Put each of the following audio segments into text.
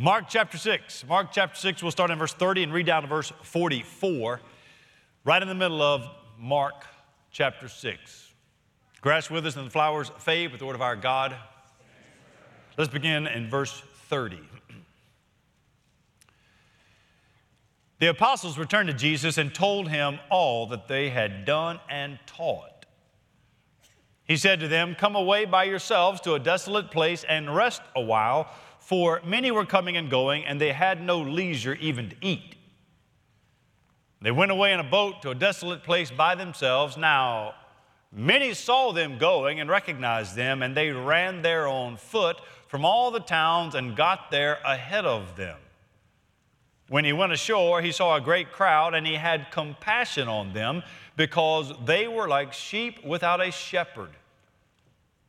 Mark chapter 6. Mark chapter 6, we'll start in verse 30 and read down to verse 44, right in the middle of Mark chapter 6. Grass withers and the flowers fade, but the word of our God. Let's begin in verse 30. The apostles returned to Jesus and told him all that they had done and taught. He said to them, Come away by yourselves to a desolate place and rest a while for many were coming and going, and they had no leisure even to eat. They went away in a boat to a desolate place by themselves. Now, many saw them going and recognized them, and they ran there on foot from all the towns and got there ahead of them. When he went ashore, he saw a great crowd, and he had compassion on them because they were like sheep without a shepherd.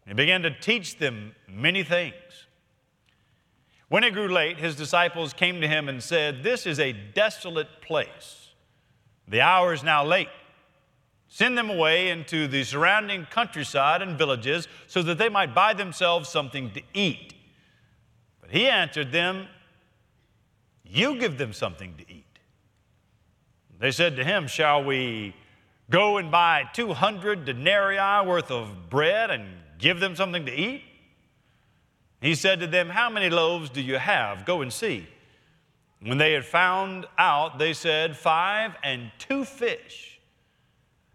He began to teach them many things. When it grew late, his disciples came to him and said, This is a desolate place. The hour is now late. Send them away into the surrounding countryside and villages so that they might buy themselves something to eat. But he answered them, You give them something to eat. They said to him, Shall we go and buy 200 denarii worth of bread and give them something to eat? He said to them, How many loaves do you have? Go and see. When they had found out, they said, Five and two fish.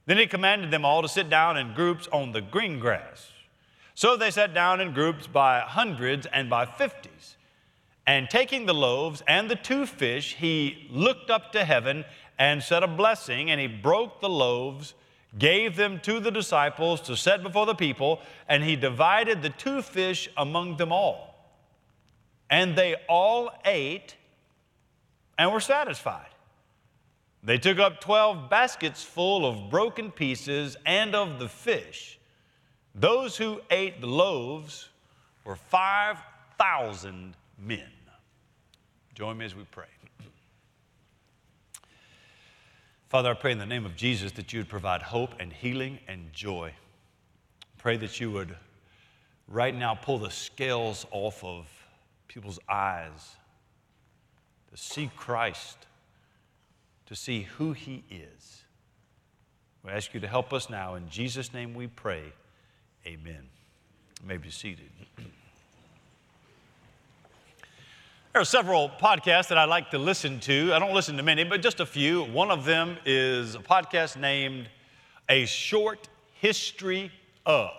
Then he commanded them all to sit down in groups on the green grass. So they sat down in groups by hundreds and by fifties. And taking the loaves and the two fish, he looked up to heaven and said a blessing, and he broke the loaves gave them to the disciples to set before the people, and he divided the two fish among them all. And they all ate and were satisfied. They took up 12 baskets full of broken pieces and of the fish. Those who ate the loaves were 5,000 men. Join me as we pray. Father, I pray in the name of Jesus that you would provide hope and healing and joy. Pray that you would right now pull the scales off of people's eyes to see Christ, to see who he is. We ask you to help us now. In Jesus' name we pray. Amen. You may be seated. There are several podcasts that I like to listen to. I don't listen to many, but just a few. One of them is a podcast named A Short History of.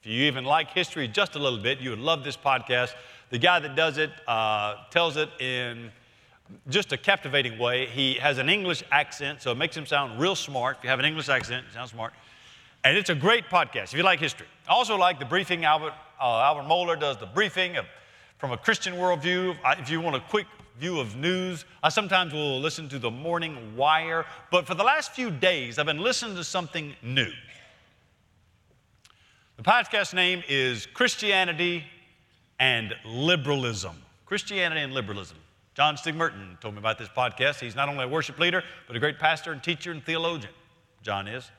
If you even like history just a little bit, you would love this podcast. The guy that does it uh, tells it in just a captivating way. He has an English accent, so it makes him sound real smart. If you have an English accent, it sounds smart. And it's a great podcast if you like history. I also like the briefing. Albert, uh, Albert Mohler does the briefing of from a Christian worldview, if you want a quick view of news, I sometimes will listen to the Morning Wire, but for the last few days, I've been listening to something new. The podcast name is Christianity and Liberalism. Christianity and Liberalism. John Stigmerton told me about this podcast. He's not only a worship leader, but a great pastor and teacher and theologian. John is.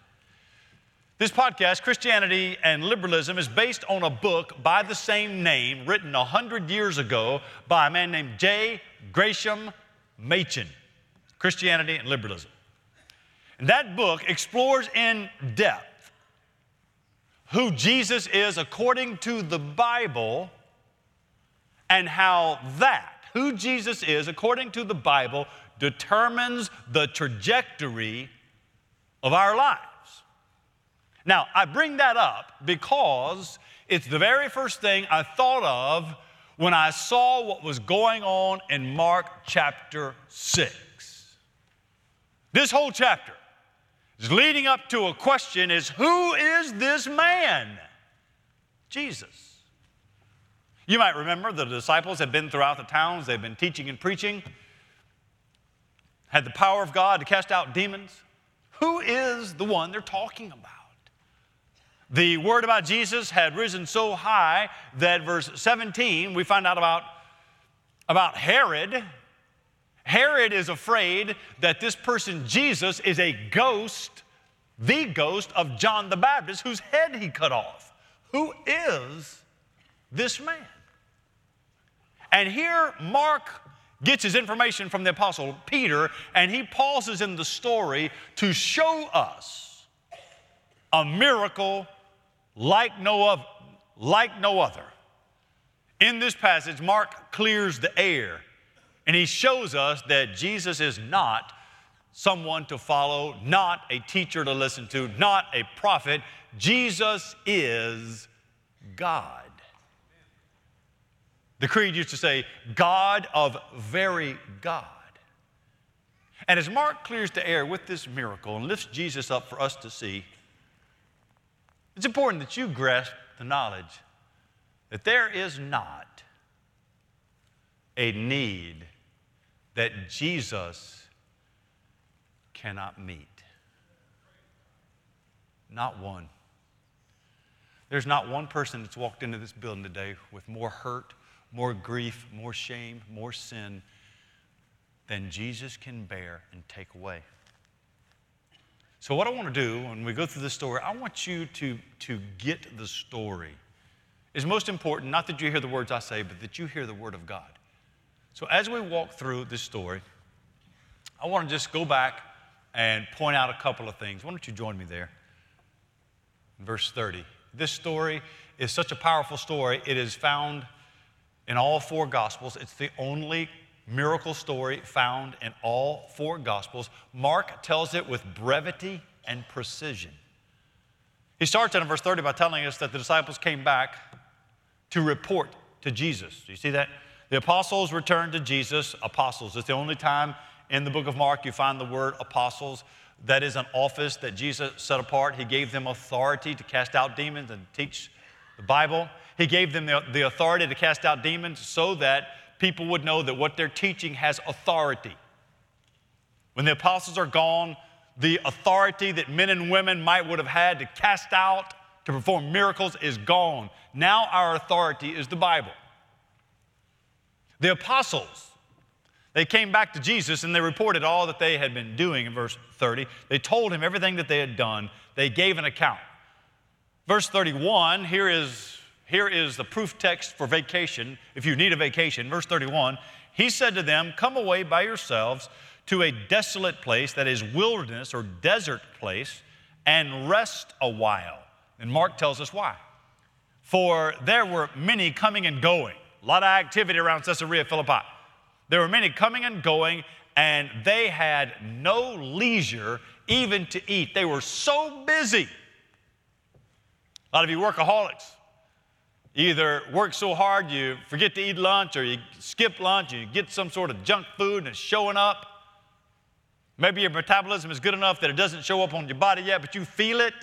This podcast, Christianity and Liberalism, is based on a book by the same name written 100 years ago by a man named J. Gresham Machen Christianity and Liberalism. And that book explores in depth who Jesus is according to the Bible and how that, who Jesus is according to the Bible, determines the trajectory of our life. Now, I bring that up because it's the very first thing I thought of when I saw what was going on in Mark chapter 6. This whole chapter is leading up to a question is who is this man? Jesus. You might remember the disciples had been throughout the towns, they've been teaching and preaching, had the power of God to cast out demons. Who is the one they're talking about? The word about Jesus had risen so high that verse 17, we find out about, about Herod. Herod is afraid that this person, Jesus, is a ghost, the ghost of John the Baptist, whose head he cut off. Who is this man? And here, Mark gets his information from the apostle Peter, and he pauses in the story to show us a miracle like no, of, like no other. In this passage, Mark clears the air and he shows us that Jesus is not someone to follow, not a teacher to listen to, not a prophet. Jesus is God. The creed used to say, God of very God. And as Mark clears the air with this miracle and lifts Jesus up for us to see, it's important that you grasp the knowledge that there is not a need that Jesus cannot meet. Not one. There's not one person that's walked into this building today with more hurt, more grief, more shame, more sin than Jesus can bear and take away. So, what I want to do when we go through this story, I want you to, to get the story. It's most important, not that you hear the words I say, but that you hear the word of God. So, as we walk through this story, I want to just go back and point out a couple of things. Why don't you join me there? Verse 30. This story is such a powerful story. It is found in all four Gospels. It's the only miracle story found in all four Gospels. Mark tells it with brevity and precision. He starts in verse 30 by telling us that the disciples came back to report to Jesus. Do you see that? The apostles returned to Jesus. Apostles. It's the only time in the book of Mark you find the word apostles. That is an office that Jesus set apart. He gave them authority to cast out demons and teach the Bible. He gave them the, the authority to cast out demons so that people would know that what they're teaching has authority. When the apostles are gone, the authority that men and women might would have had to cast out, to perform miracles is gone. Now our authority is the Bible. The apostles, they came back to Jesus and they reported all that they had been doing in verse 30. They told him everything that they had done. They gave an account. Verse 31, here is here is the proof text for vacation, if you need a vacation. Verse 31 He said to them, Come away by yourselves to a desolate place, that is, wilderness or desert place, and rest a while. And Mark tells us why. For there were many coming and going, a lot of activity around Caesarea Philippi. There were many coming and going, and they had no leisure even to eat. They were so busy. A lot of you workaholics either work so hard you forget to eat lunch or you skip lunch, and you get some sort of junk food and it's showing up. Maybe your metabolism is good enough that it doesn't show up on your body yet, but you feel it.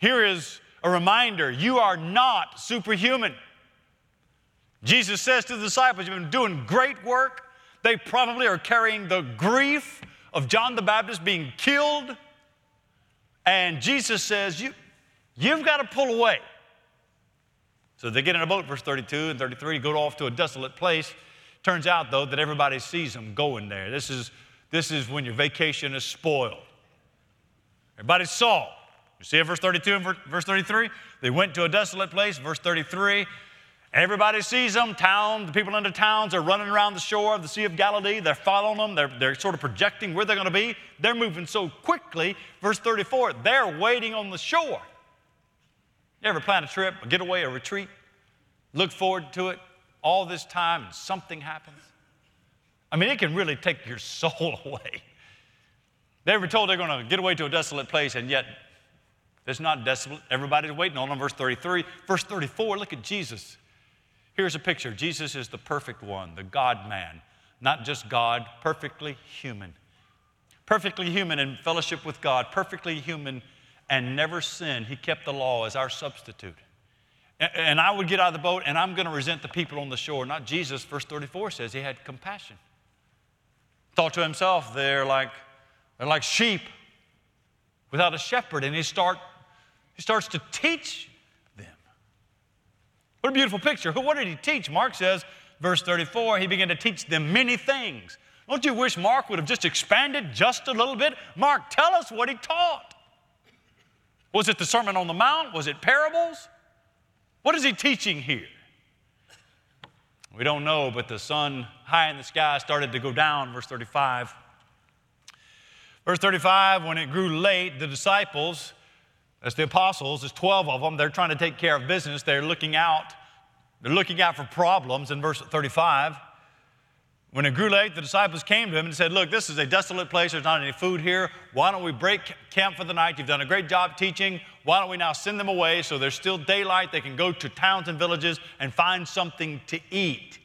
Here is a reminder you are not superhuman. Jesus says to the disciples, You've been doing great work. They probably are carrying the grief of John the Baptist being killed. And Jesus says, you, You've got to pull away. So they get in a boat, verse 32 and 33, go off to a desolate place. Turns out, though, that everybody sees them going there. This is, this is when your vacation is spoiled. Everybody saw. You see it, verse 32 and verse 33? They went to a desolate place, verse 33. Everybody sees them. Town, the people in the towns are running around the shore of the Sea of Galilee. They're following them. They're, they're sort of projecting where they're going to be. They're moving so quickly. Verse 34, they're waiting on the shore. Ever plan a trip, a getaway, a retreat, look forward to it all this time and something happens? I mean, it can really take your soul away. They ever told they're going to get away to a desolate place and yet it's not desolate. Everybody's waiting on them. Verse 33. Verse 34, look at Jesus. Here's a picture. Jesus is the perfect one, the God man. Not just God, perfectly human. Perfectly human in fellowship with God, perfectly human and never sinned. He kept the law as our substitute. And I would get out of the boat and I'm going to resent the people on the shore. Not Jesus, verse 34 says he had compassion. Thought to himself, they're like, they're like sheep without a shepherd. And he, start, he starts to teach them. What a beautiful picture. What did he teach? Mark says, verse 34, he began to teach them many things. Don't you wish Mark would have just expanded just a little bit? Mark, tell us what he taught. Was it the Sermon on the Mount? Was it parables? What is he teaching here? We don't know, but the sun high in the sky started to go down, verse 35. Verse 35, when it grew late, the disciples, that's the apostles, there's 12 of them, they're trying to take care of business. They're looking out, they're looking out for problems in verse 35. When it grew late, the disciples came to him and said, Look, this is a desolate place. There's not any food here. Why don't we break camp for the night? You've done a great job teaching. Why don't we now send them away so there's still daylight? They can go to towns and villages and find something to eat.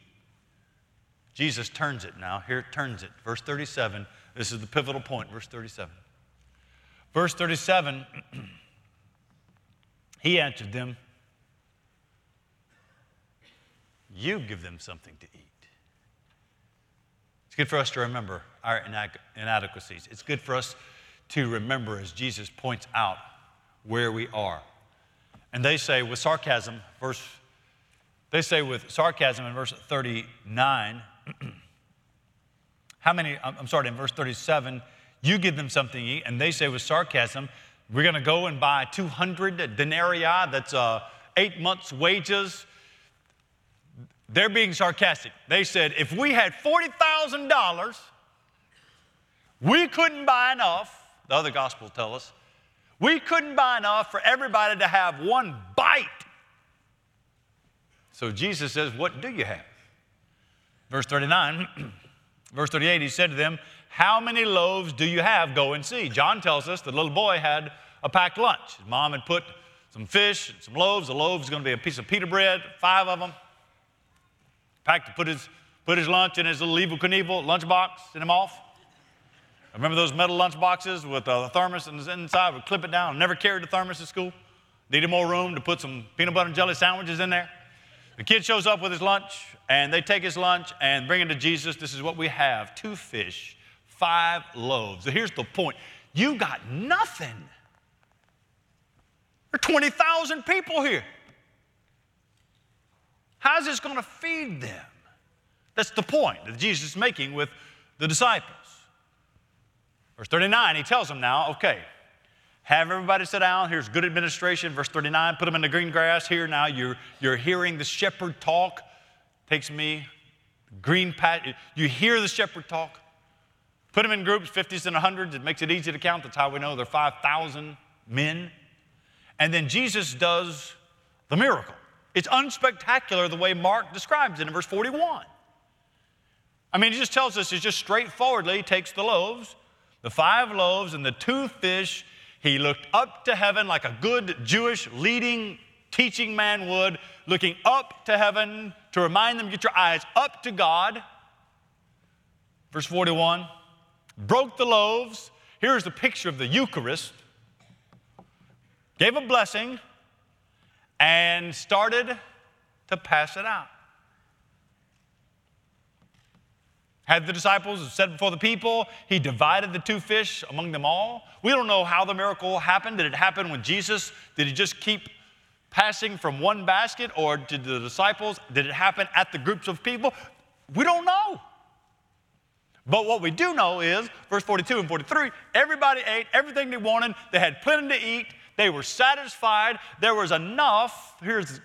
Jesus turns it now. Here it turns it. Verse 37. This is the pivotal point. Verse 37. Verse 37 He answered them, You give them something to eat. It's good for us to remember our inadequacies. It's good for us to remember as Jesus points out where we are. And they say with sarcasm, verse, they say with sarcasm in verse 39, how many, I'm sorry, in verse 37, you give them something to eat, and they say with sarcasm, we're going to go and buy 200 denarii, that's uh, eight months' wages they're being sarcastic. They said, if we had $40,000, we couldn't buy enough, the other gospels tell us, we couldn't buy enough for everybody to have one bite. So Jesus says, What do you have? Verse 39, verse 38, he said to them, How many loaves do you have? Go and see. John tells us the little boy had a packed lunch. His mom had put some fish and some loaves. The loaves are going to be a piece of pita bread, five of them packed to put his, put his lunch in his little Evel Knievel lunchbox, send him off. I remember those metal lunch boxes with uh, a thermos inside, would clip it down. Never carried the thermos to school. Needed more room to put some peanut butter and jelly sandwiches in there. The kid shows up with his lunch, and they take his lunch and bring it to Jesus. This is what we have two fish, five loaves. So here's the point you got nothing. There are 20,000 people here. How's this going to feed them? That's the point that Jesus is making with the disciples. Verse 39, he tells them now, okay, have everybody sit down. Here's good administration. Verse 39, put them in the green grass. Here now, you're, you're hearing the shepherd talk. Takes me, green patch. You hear the shepherd talk. Put them in groups, 50s and 100s. It makes it easy to count. That's how we know there are 5,000 men. And then Jesus does the miracle. It's unspectacular the way Mark describes it in verse 41. I mean, he just tells us, he just straightforwardly takes the loaves, the five loaves, and the two fish. He looked up to heaven like a good Jewish leading teaching man would, looking up to heaven to remind them, get your eyes up to God. Verse 41 broke the loaves. Here's the picture of the Eucharist. Gave a blessing, and started to pass it out. Had the disciples set before the people, he divided the two fish among them all. We don't know how the miracle happened. Did it happen with Jesus? Did he just keep passing from one basket, or did the disciples, did it happen at the groups of people? We don't know. But what we do know is, verse 42 and 43, everybody ate everything they wanted. They had plenty to eat. They were satisfied. There was enough. Here's,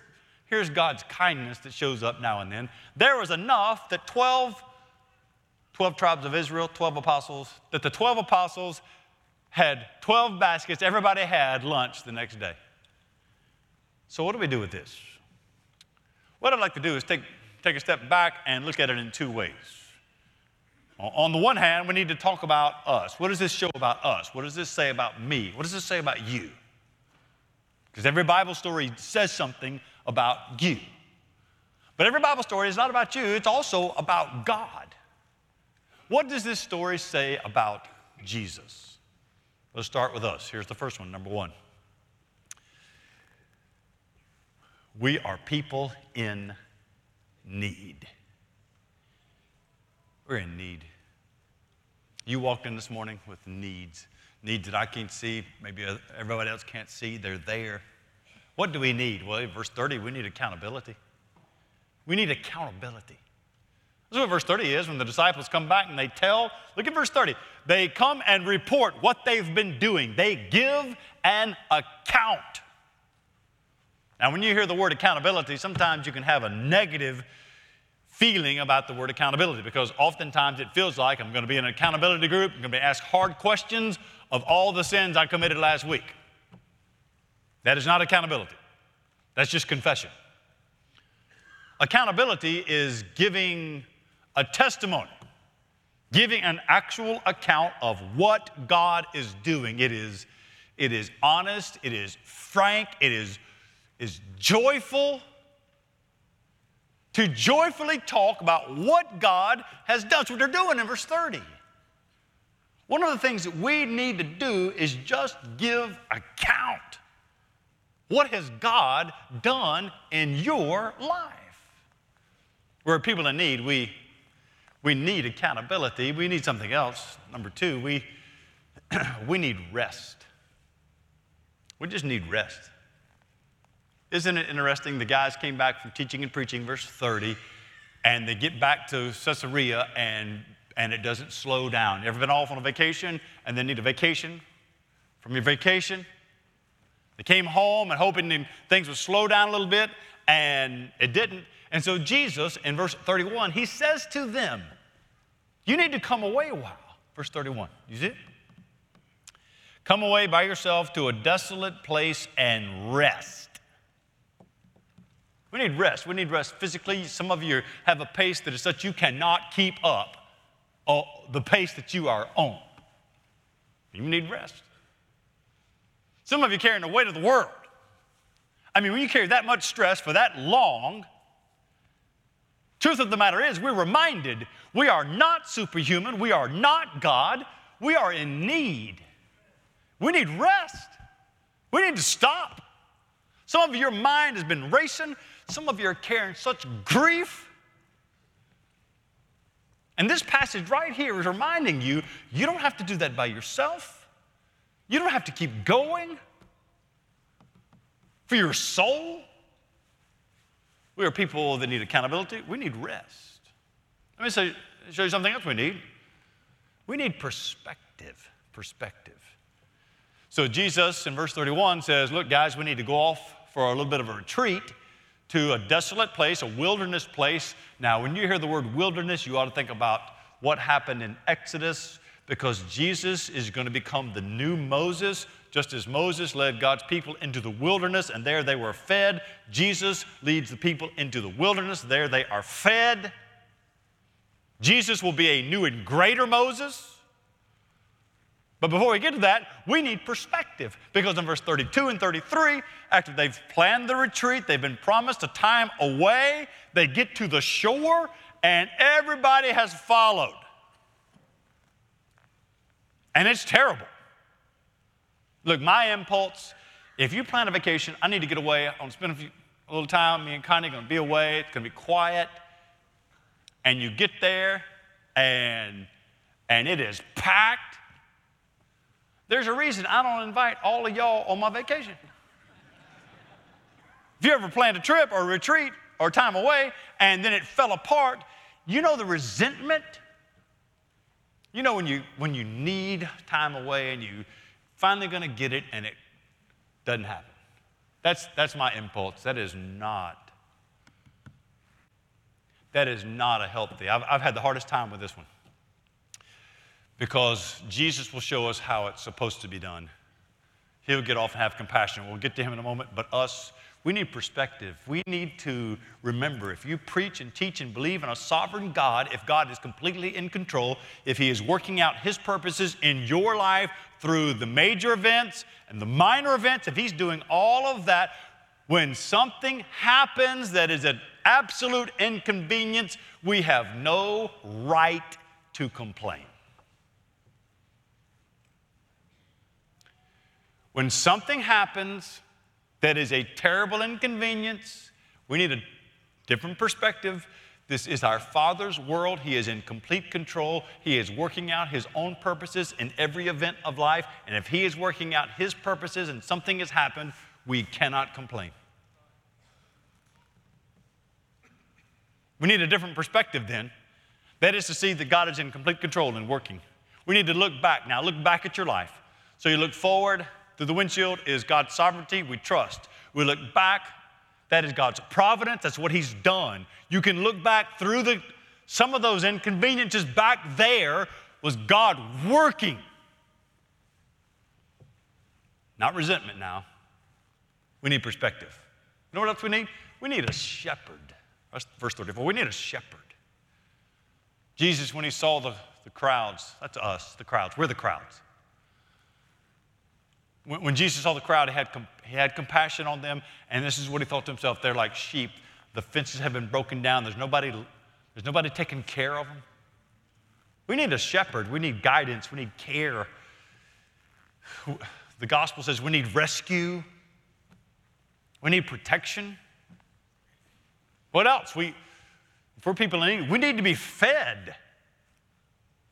here's God's kindness that shows up now and then. There was enough that 12, 12 tribes of Israel, 12 apostles, that the 12 apostles had 12 baskets. Everybody had lunch the next day. So, what do we do with this? What I'd like to do is take, take a step back and look at it in two ways. On the one hand, we need to talk about us. What does this show about us? What does this say about me? What does this say about you? Because every Bible story says something about you. But every Bible story is not about you, it's also about God. What does this story say about Jesus? Let's start with us. Here's the first one, number one. We are people in need. We're in need. You walked in this morning with needs needs that I can't see, maybe uh, everybody else can't see, they're there. What do we need? Well, verse 30, we need accountability. We need accountability. This is what verse 30 is when the disciples come back and they tell, look at verse 30. They come and report what they've been doing, they give an account. Now, when you hear the word accountability, sometimes you can have a negative feeling about the word accountability because oftentimes it feels like I'm going to be in an accountability group, I'm going to be asked hard questions of all the sins I committed last week. That is not accountability, that's just confession. Accountability is giving a testimony, giving an actual account of what God is doing. It is, it is honest, it is frank, it is, is joyful to joyfully talk about what God has done. That's what they're doing in verse 30. One of the things that we need to do is just give account. What has God done in your life? We're people in need. We, we need accountability. We need something else. Number two, we, we need rest. We just need rest. Isn't it interesting? The guys came back from teaching and preaching, verse 30, and they get back to Caesarea and, and it doesn't slow down. Ever been off on a vacation and then need a vacation from your vacation? They came home and hoping things would slow down a little bit, and it didn't. And so Jesus, in verse 31, he says to them, You need to come away a while. Verse 31. You see it? Come away by yourself to a desolate place and rest. We need rest. We need rest physically. Some of you have a pace that is such you cannot keep up uh, the pace that you are on. You need rest. Some of you carrying the weight of the world. I mean, when you carry that much stress for that long, truth of the matter is, we're reminded we are not superhuman, we are not God, we are in need. We need rest. We need to stop. Some of your mind has been racing. Some of you are carrying such grief. And this passage right here is reminding you you don't have to do that by yourself. You don't have to keep going for your soul. We are people that need accountability. We need rest. Let me say, show you something else we need. We need perspective. Perspective. So Jesus in verse 31 says, Look, guys, we need to go off for a little bit of a retreat to a desolate place, a wilderness place. Now, when you hear the word wilderness, you ought to think about what happened in Exodus because Jesus is going to become the new Moses. Just as Moses led God's people into the wilderness and there they were fed, Jesus leads the people into the wilderness. There they are fed. Jesus will be a new and greater Moses. But before we get to that, we need perspective because in verse 32 and 33, after they've planned the retreat, they've been promised a time away, they get to the shore and everybody has followed. And it's terrible. Look, my impulse, if you plan a vacation, I need to get away. I want to spend a, few, a little time. Me and Connie are going to be away. It's going to be quiet. And you get there and, and it is packed there's a reason I don't invite all of y'all on my vacation. If you ever planned a trip or a retreat or time away and then it fell apart, you know the resentment? You know when you when you need time away and you finally gonna get it and it doesn't happen. That's that's my impulse. That is not that is not a healthy. I've, I've had the hardest time with this one because Jesus will show us how it's supposed to be done. He'll get off and have compassion. We'll get to him in a moment, but us, we need perspective. We need to remember if you preach and teach and believe in a sovereign God, if God is completely in control, if He is working out His purposes in your life through the major events and the minor events, if He's doing all of that, when something happens that is an absolute inconvenience, we have no right to complain. When something happens that is a terrible inconvenience, we need a different perspective. This is our Father's world. He is in complete control. He is working out His own purposes in every event of life. And if He is working out His purposes and something has happened, we cannot complain. We need a different perspective then. That is to see that God is in complete control and working. We need to look back now. Look back at your life. So you look forward through the windshield is God's sovereignty. We trust. We look back. That is God's providence. That's what He's done. You can look back through the, some of those inconveniences back there was God working. Not resentment now. We need perspective. You know what else we need? We need a shepherd. That's verse 34. We need a shepherd. Jesus, when he saw the, the crowds, that's us, the crowds, we're the crowds. When, when Jesus saw the crowd, he had, he had compassion on them, and this is what he thought to himself they're like sheep. The fences have been broken down, there's nobody, there's nobody taking care of them. We need a shepherd, we need guidance, we need care. The gospel says we need rescue, we need protection. What else? We, for people in need, we need to be fed.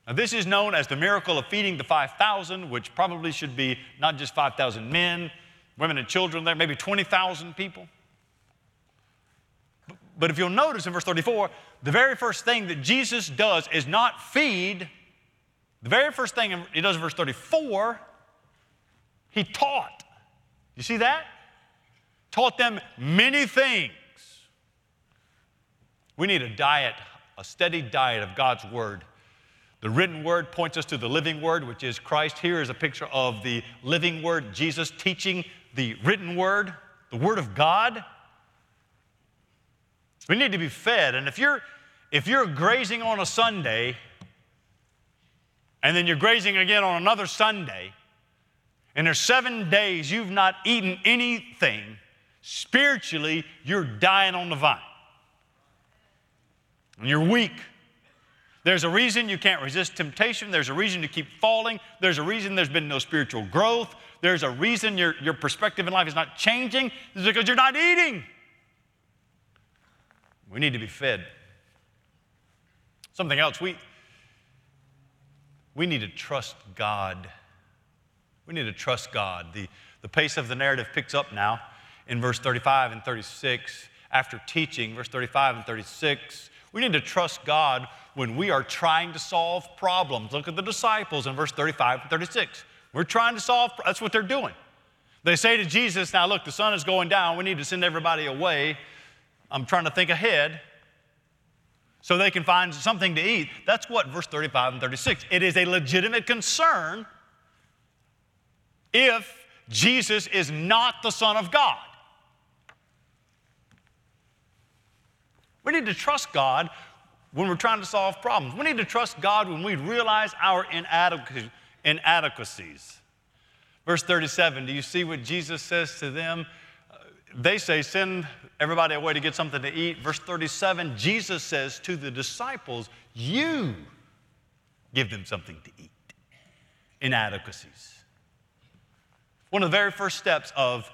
Now, this is known as the miracle of feeding the 5,000, which probably should be not just 5,000 men, women, and children there, maybe 20,000 people. But if you'll notice in verse 34, the very first thing that Jesus does is not feed. The very first thing he does in verse 34, he taught. You see that? Taught them many things. We need a diet, a steady diet of God's Word. The written Word points us to the living Word, which is Christ. Here is a picture of the living Word, Jesus teaching the written Word, the Word of God. We need to be fed. And if you're, if you're grazing on a Sunday, and then you're grazing again on another Sunday, and there's seven days you've not eaten anything, spiritually, you're dying on the vine and you're weak. There's a reason you can't resist temptation. There's a reason you keep falling. There's a reason there's been no spiritual growth. There's a reason your, your perspective in life is not changing. It's because you're not eating. We need to be fed. Something else, we, we need to trust God. We need to trust God. The, the pace of the narrative picks up now in verse 35 and 36. After teaching, verse 35 and 36, we need to trust God when we are trying to solve problems. Look at the disciples in verse 35 and 36. We're trying to solve, that's what they're doing. They say to Jesus, Now look, the sun is going down. We need to send everybody away. I'm trying to think ahead so they can find something to eat. That's what verse 35 and 36. It is a legitimate concern if Jesus is not the Son of God. We need to trust God when we're trying to solve problems. We need to trust God when we realize our inadequacies. Verse 37, do you see what Jesus says to them? Uh, they say, Send everybody away to get something to eat. Verse 37, Jesus says to the disciples, You give them something to eat. Inadequacies. One of the very first steps of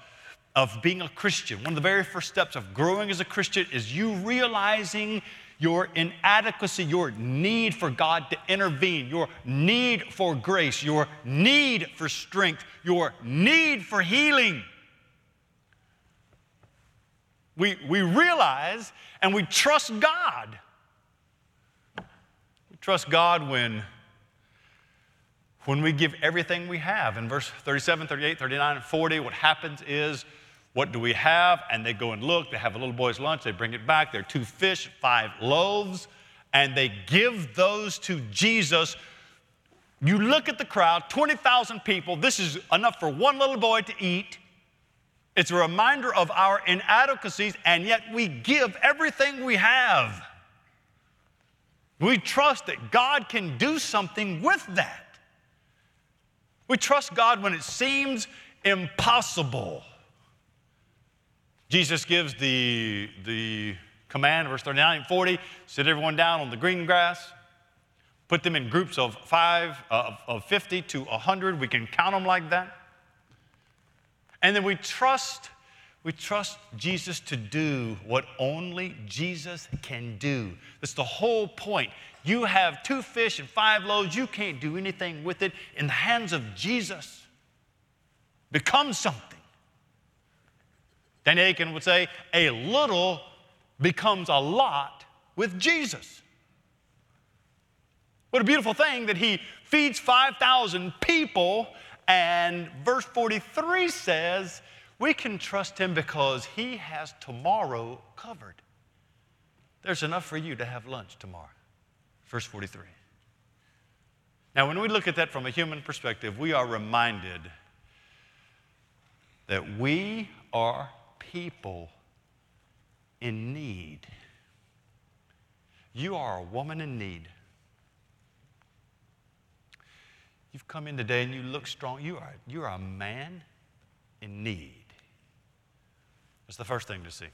of being a Christian, one of the very first steps of growing as a Christian is you realizing your inadequacy, your need for God to intervene, your need for grace, your need for strength, your need for healing. We, we realize and we trust God. We trust God when, when we give everything we have. In verse 37, 38, 39, and 40, what happens is what do we have? And they go and look. They have a little boy's lunch. They bring it back. There are two fish, five loaves, and they give those to Jesus. You look at the crowd 20,000 people. This is enough for one little boy to eat. It's a reminder of our inadequacies, and yet we give everything we have. We trust that God can do something with that. We trust God when it seems impossible. Jesus gives the, the command, verse 39 and 40 sit everyone down on the green grass, put them in groups of five, uh, of 50 to 100. We can count them like that. And then we trust, we trust Jesus to do what only Jesus can do. That's the whole point. You have two fish and five loaves, you can't do anything with it. In the hands of Jesus, become something. Danny Akin would say, a little becomes a lot with Jesus. What a beautiful thing that he feeds 5,000 people, and verse 43 says, We can trust Him because He has tomorrow covered. There's enough for you to have lunch tomorrow. Verse 43. Now, when we look at that from a human perspective, we are reminded that we are people in need. You are a woman in need. You've come in today and you look strong. You are, you are a man in need. That's the first thing to see.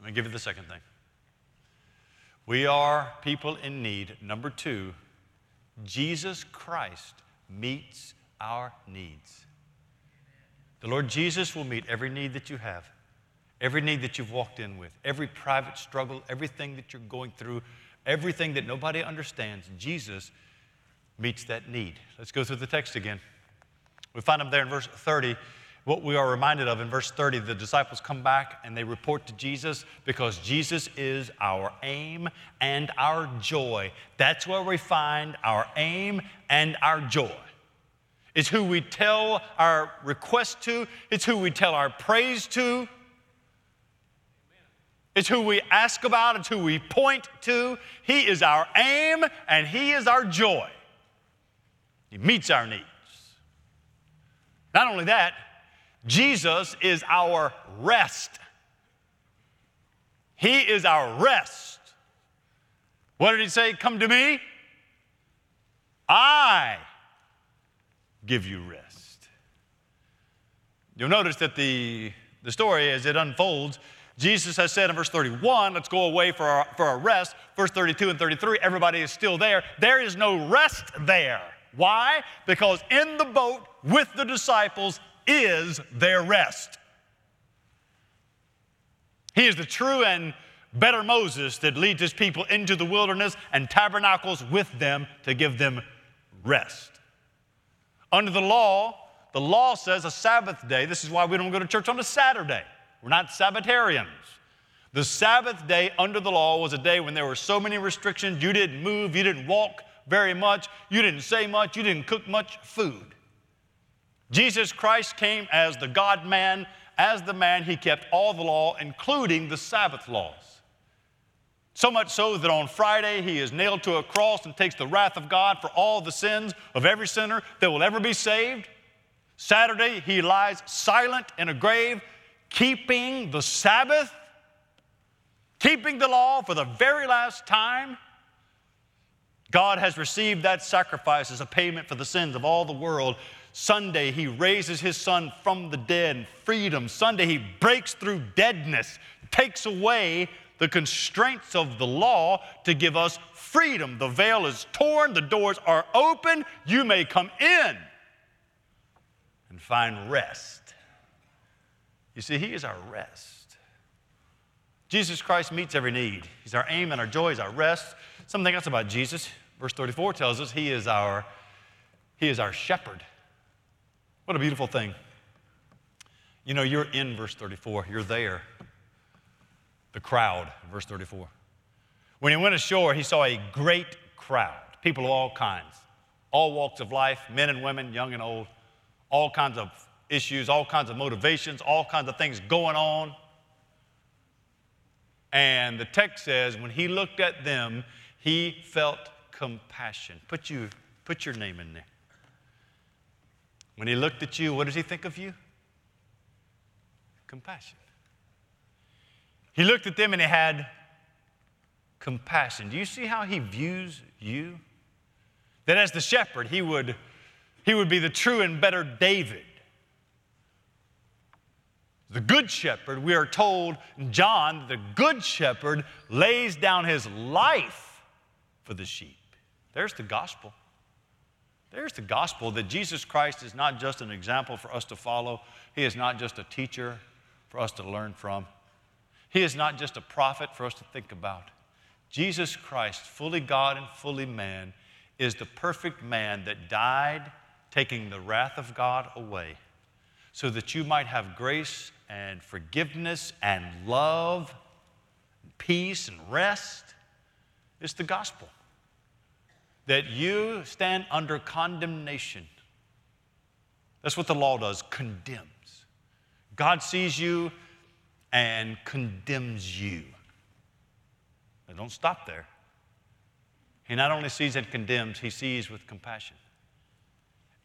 Let me give you the second thing. We are people in need. Number two, Jesus Christ meets our needs. The Lord Jesus will meet every need that you have, every need that you've walked in with, every private struggle, everything that you're going through, everything that nobody understands. Jesus meets that need. Let's go through the text again. We find him there in verse 30. What we are reminded of in verse 30, the disciples come back and they report to Jesus because Jesus is our aim and our joy. That's where we find our aim and our joy. It's who we tell our request to, it's who we tell our praise to. It's who we ask about, it's who we point to. He is our aim and He is our joy. He meets our needs. Not only that, Jesus is our rest. He is our rest. What did he say? Come to me. I give you rest. You'll notice that the, the story, as it unfolds, Jesus has said in verse 31, let's go away for our, for our rest. Verse 32 and 33, everybody is still there. There is no rest there. Why? Because in the boat with the disciples is their rest. He is the true and better Moses that leads his people into the wilderness and tabernacles with them to give them rest. Under the law, the law says a Sabbath day. This is why we don't go to church on a Saturday. We're not Sabbatarians. The Sabbath day under the law was a day when there were so many restrictions. You didn't move, you didn't walk very much, you didn't say much, you didn't cook much food. Jesus Christ came as the God man. As the man, he kept all the law, including the Sabbath laws. So much so that on Friday he is nailed to a cross and takes the wrath of God for all the sins of every sinner that will ever be saved. Saturday he lies silent in a grave, keeping the Sabbath, keeping the law for the very last time. God has received that sacrifice as a payment for the sins of all the world. Sunday, he raises his son from the dead, freedom. Sunday, he breaks through deadness, takes away the constraints of the law to give us freedom. The veil is torn, the doors are open. You may come in and find rest. You see, he is our rest. Jesus Christ meets every need. He's our aim and our joy, he's our rest. Something else about Jesus. Verse 34 tells us he is our, he is our shepherd. What a beautiful thing. You know, you're in verse 34, you're there. The crowd, verse 34. When he went ashore, he saw a great crowd, people of all kinds, all walks of life, men and women, young and old, all kinds of issues, all kinds of motivations, all kinds of things going on. And the text says, when he looked at them, he felt compassion. Put, you, put your name in there. When he looked at you, what does he think of you? Compassion. He looked at them and he had compassion. Do you see how he views you? That as the shepherd, he would, he would be the true and better David. The good shepherd, we are told in John, the good shepherd lays down his life for the sheep. There's the gospel. There's the gospel that Jesus Christ is not just an example for us to follow, He is not just a teacher for us to learn from, He is not just a prophet for us to think about. Jesus Christ, fully God and fully man, is the perfect man that died, taking the wrath of God away, so that you might have grace and forgiveness and love, and peace and rest. It's the gospel that you stand under condemnation. That's what the law does, condemns. God sees you and condemns you. But don't stop there. He not only sees and condemns, he sees with compassion.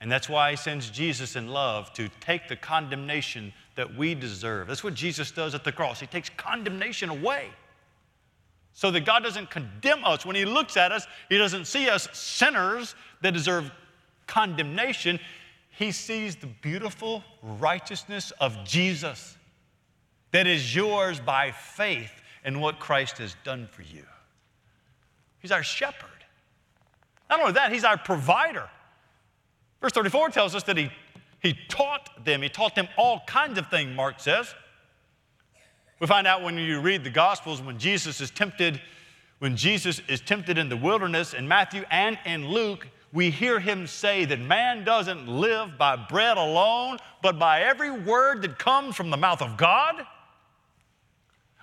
And that's why he sends Jesus in love to take the condemnation that we deserve. That's what Jesus does at the cross. He takes condemnation away so that God doesn't condemn us. When he looks at us, he doesn't see us sinners that deserve condemnation. He sees the beautiful righteousness of Jesus that is yours by faith in what Christ has done for you. He's our shepherd. Not only that, he's our provider. Verse 34 tells us that he, he taught them, he taught them all kinds of things, Mark says. We find out when you read the Gospels when Jesus is tempted, when Jesus is tempted in the wilderness in Matthew and in Luke, we hear him say that man doesn't live by bread alone, but by every word that comes from the mouth of God.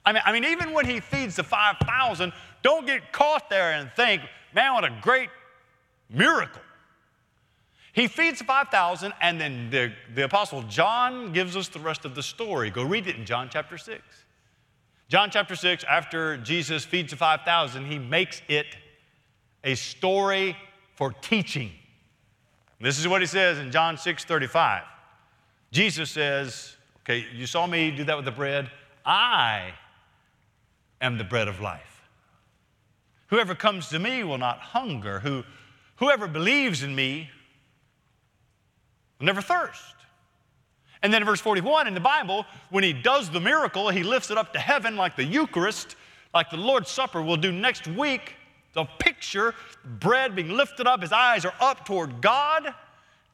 I mean, I mean, even when he feeds the 5,000, don't get caught there and think, man, what a great miracle. He feeds the 5,000, and then the, the Apostle John gives us the rest of the story. Go read it in John chapter 6. John chapter 6, after Jesus feeds the 5,000, he makes it a story for teaching. This is what he says in John 6 35. Jesus says, Okay, you saw me do that with the bread. I am the bread of life. Whoever comes to me will not hunger. Who, whoever believes in me will never thirst. And then in verse 41 in the Bible, when he does the miracle, he lifts it up to heaven like the Eucharist, like the Lord's Supper will do next week. The picture, bread being lifted up, his eyes are up toward God.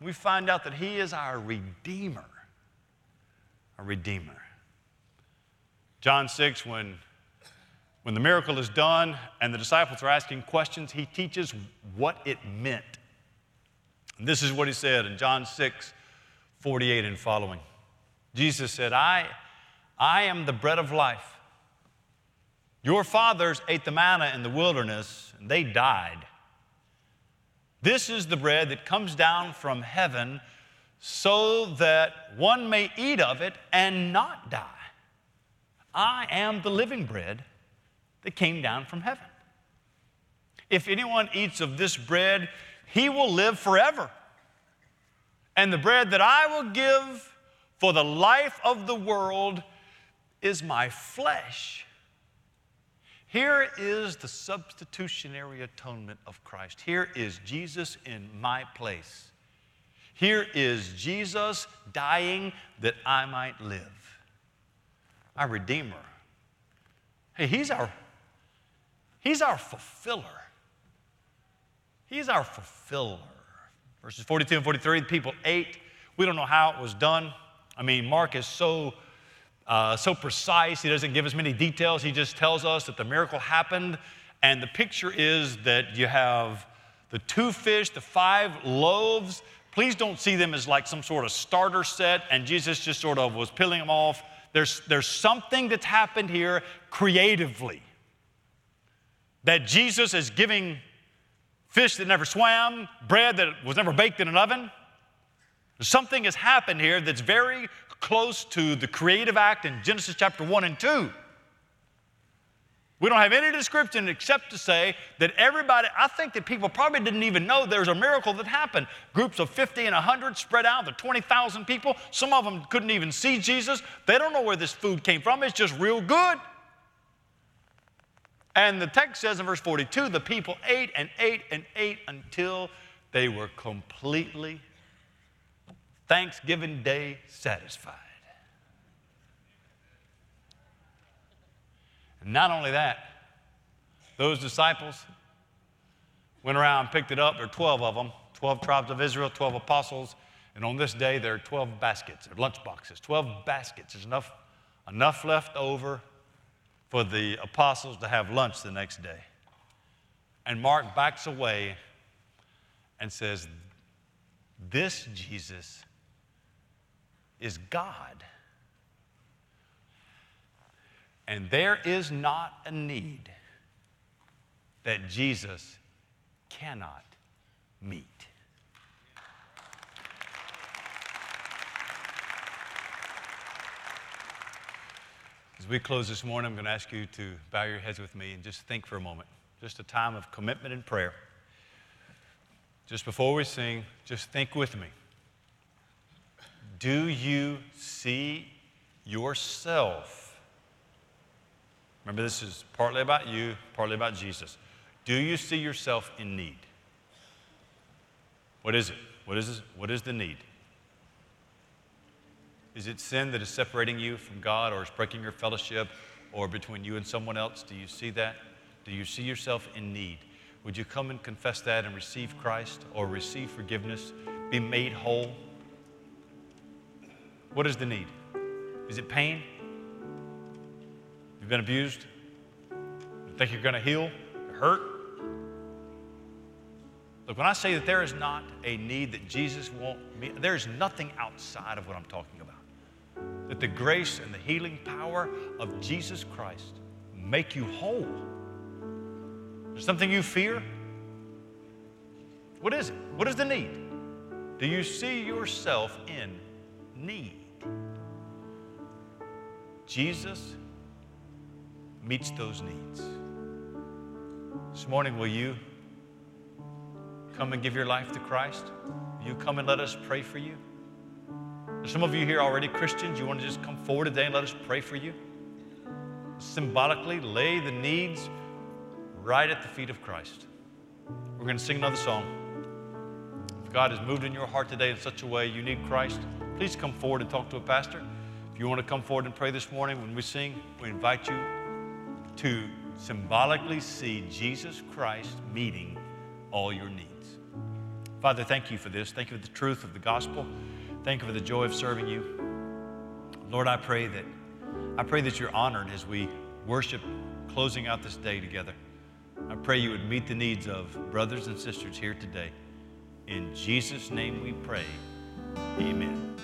We find out that he is our Redeemer. A Redeemer. John 6, when, when the miracle is done and the disciples are asking questions, he teaches what it meant. And this is what he said in John 6, 48 and following. Jesus said, I, I am the bread of life. Your fathers ate the manna in the wilderness, and they died. This is the bread that comes down from heaven so that one may eat of it and not die. I am the living bread that came down from heaven. If anyone eats of this bread, he will live forever. And the bread that I will give for the life of the world is my flesh. Here is the substitutionary atonement of Christ. Here is Jesus in my place. Here is Jesus dying that I might live. Our Redeemer. Hey, He's our, He's our fulfiller. He's our fulfiller. Verses 42 and 43, the people ate. We don't know how it was done. I mean, Mark is so, uh, so precise. He doesn't give us many details. He just tells us that the miracle happened. And the picture is that you have the two fish, the five loaves. Please don't see them as like some sort of starter set, and Jesus just sort of was peeling them off. There's, there's something that's happened here creatively that Jesus is giving fish that never swam, bread that was never baked in an oven. Something has happened here that's very close to the creative act in Genesis chapter 1 and 2. We don't have any description except to say that everybody, I think that people probably didn't even know there's a miracle that happened. Groups of 50 and 100 spread out, the 20,000 people. Some of them couldn't even see Jesus. They don't know where this food came from. It's just real good. And the text says in verse 42 the people ate and ate and ate until they were completely Thanksgiving Day satisfied. And not only that, those disciples went around and picked it up. There are 12 of them 12 tribes of Israel, 12 apostles. And on this day, there are 12 baskets, or lunch boxes, 12 baskets. There's enough, enough left over for the apostles to have lunch the next day. And Mark backs away and says, This Jesus is God. And there is not a need that Jesus cannot meet. As we close this morning, I'm going to ask you to bow your heads with me and just think for a moment. Just a time of commitment and prayer. Just before we sing, just think with me. Do you see yourself? Remember, this is partly about you, partly about Jesus. Do you see yourself in need? What is it? What is, this? What is the need? Is it sin that is separating you from God or is breaking your fellowship or between you and someone else? Do you see that? Do you see yourself in need? Would you come and confess that and receive Christ or receive forgiveness, be made whole? What is the need? Is it pain? You've been abused? You think you're going to heal? You're hurt? Look, when I say that there is not a need that Jesus won't meet, there is nothing outside of what I'm talking about that the grace and the healing power of Jesus Christ make you whole. There's something you fear? What is it? What is the need? Do you see yourself in need? Jesus meets those needs. This morning, will you come and give your life to Christ? Will you come and let us pray for you? There's some of you here already Christians. You want to just come forward today and let us pray for you? Symbolically lay the needs right at the feet of Christ. We're going to sing another song. If God has moved in your heart today in such a way you need Christ, please come forward and talk to a pastor. If you want to come forward and pray this morning when we sing, we invite you to symbolically see Jesus Christ meeting all your needs. Father, thank you for this. Thank you for the truth of the gospel. Thank you for the joy of serving you. Lord, I pray that I pray that you're honored as we worship closing out this day together. I pray you would meet the needs of brothers and sisters here today. In Jesus' name we pray. Amen.